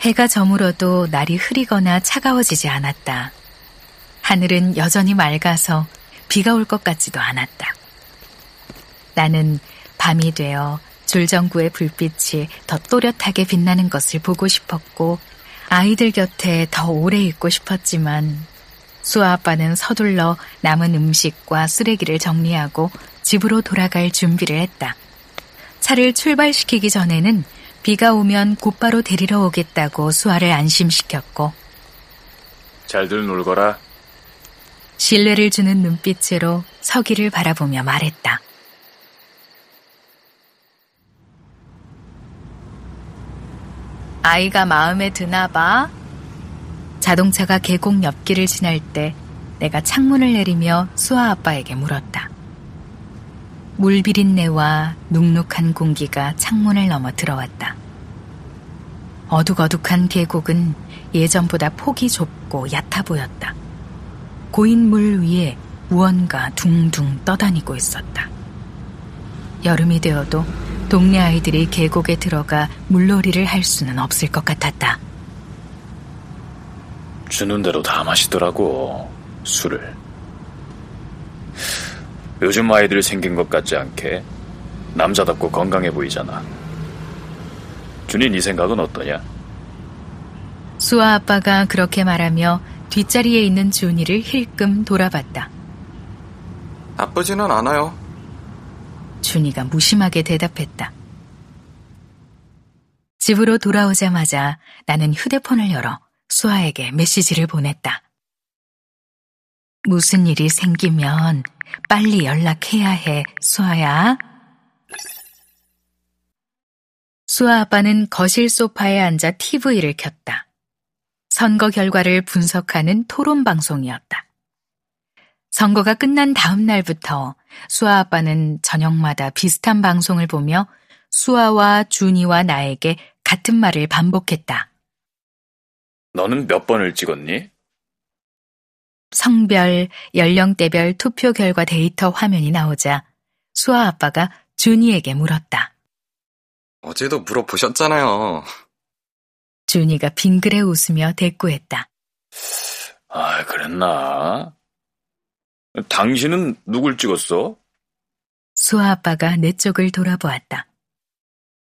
해가 저물어도 날이 흐리거나 차가워지지 않았다. 하늘은 여전히 맑아서 비가 올 것 같지도 않았다. 나는 밤이 되어 줄전구의 불빛이 더 또렷하게 빛나는 것을 보고 싶었고 아이들 곁에 더 오래 있고 싶었지만 수아 아빠는 서둘러 남은 음식과 쓰레기를 정리하고 집으로 돌아갈 준비를 했다. 차를 출발시키기 전에는 비가 오면 곧바로 데리러 오겠다고 수아를 안심시켰고 잘들 놀거라. 신뢰를 주는 눈빛으로 서기를 바라보며 말했다. 아이가 마음에 드나 봐. 자동차가 계곡 옆길을 지날 때 내가 창문을 내리며 수아 아빠에게 물었다. 물비린내와 눅눅한 공기가 창문을 넘어 들어왔다. 어둑어둑한 계곡은 예전보다 폭이 좁고 얕아 보였다. 고인 물 위에 무언가 둥둥 떠다니고 있었다. 여름이 되어도 동네 아이들이 계곡에 들어가 물놀이를 할 수는 없을 것 같았다. 주는 대로 다 마시더라고, 술을. 요즘 아이들 생긴 것 같지 않게 남자답고 건강해 보이잖아. 준이 네 생각은 어떠냐? 수아 아빠가 그렇게 말하며 뒷자리에 있는 준이를 힐끔 돌아봤다. 나쁘지는 않아요. 준이가 무심하게 대답했다. 집으로 돌아오자마자 나는 휴대폰을 열어 수아에게 메시지를 보냈다. 무슨 일이 생기면 빨리 연락해야 해, 수아야. 수아 아빠는 거실 소파에 앉아 TV를 켰다. 선거 결과를 분석하는 토론 방송이었다. 선거가 끝난 다음 날부터 수아 아빠는 저녁마다 비슷한 방송을 보며 수아와 준이와 나에게 같은 말을 반복했다. 너는 몇 번을 찍었니? 성별, 연령대별 투표 결과 데이터 화면이 나오자 수아 아빠가 준이에게 물었다. 어제도 물어보셨잖아요. 준이가 빙그레 웃으며 대꾸했다. 아, 그랬나? 당신은 누굴 찍었어? 수아 아빠가 내 쪽을 돌아보았다.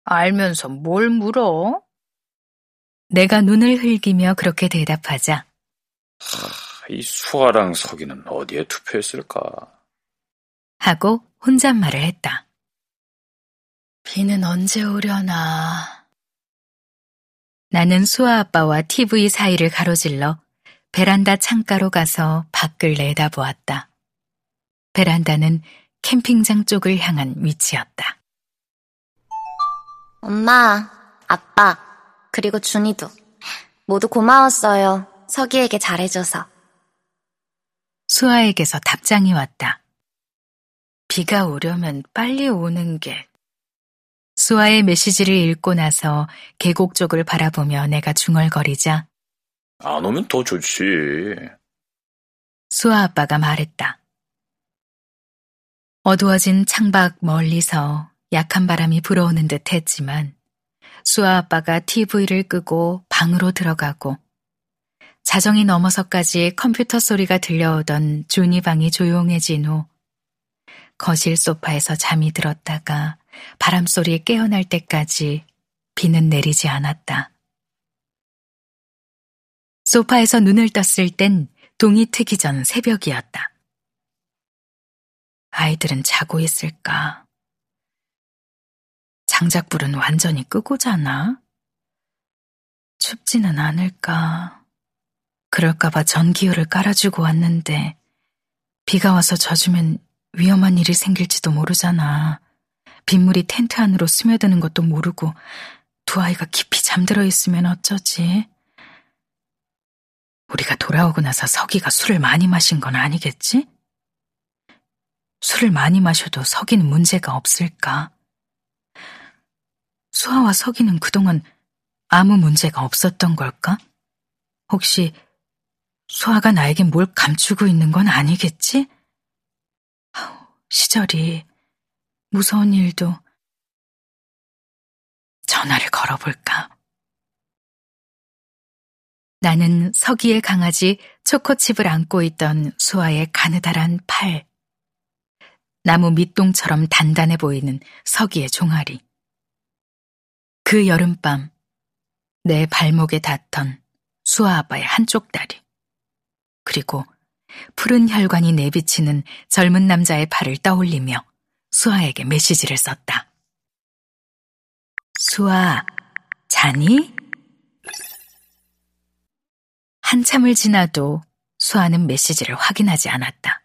알면서 뭘 물어? 내가 눈을 흘기며 그렇게 대답하자. 하, 이 수아랑 석이는 어디에 투표했을까? 하고 혼잣말을 했다. 비는 언제 오려나. 나는 수아 아빠와 TV 사이를 가로질러 베란다 창가로 가서 밖을 내다보았다. 베란다는 캠핑장 쪽을 향한 위치였다. 엄마, 아빠, 그리고 준이도 모두 고마웠어요. 서기에게 잘해줘서. 수아에게서 답장이 왔다. 비가 오려면 빨리 오는 게. 수아의 메시지를 읽고 나서 계곡 쪽을 바라보며 내가 중얼거리자 안 오면 더 좋지. 수아 아빠가 말했다. 어두워진 창밖 멀리서 약한 바람이 불어오는 듯 했지만 수아 아빠가 TV를 끄고 방으로 들어가고 자정이 넘어서까지 컴퓨터 소리가 들려오던 준이 방이 조용해진 후 거실 소파에서 잠이 들었다가 바람 소리에 깨어날 때까지 비는 내리지 않았다. 소파에서 눈을 떴을 땐 동이 트기 전 새벽이었다. 아이들은 자고 있을까? 장작불은 완전히 끄고 자나? 춥지는 않을까? 그럴까봐 전기요를 깔아주고 왔는데 비가 와서 젖으면 위험한 일이 생길지도 모르잖아. 빗물이 텐트 안으로 스며드는 것도 모르고 두 아이가 깊이 잠들어 있으면 어쩌지? 우리가 돌아오고 나서 서기가 술을 많이 마신 건 아니겠지? 술을 많이 마셔도 서기는 문제가 없을까? 수아와 서기는 그동안 아무 문제가 없었던 걸까? 혹시 수아가 나에게 뭘 감추고 있는 건 아니겠지? 시절이 무서운 일도 전화를 걸어볼까? 나는 서기의 강아지 초코칩을 안고 있던 수아의 가느다란 팔. 나무 밑동처럼 단단해 보이는 서기의 종아리. 그 여름밤, 내 발목에 닿던 수아 아빠의 한쪽 다리. 그리고 푸른 혈관이 내비치는 젊은 남자의 팔을 떠올리며 수아에게 메시지를 썼다. 수아, 자니? 한참을 지나도 수아는 메시지를 확인하지 않았다.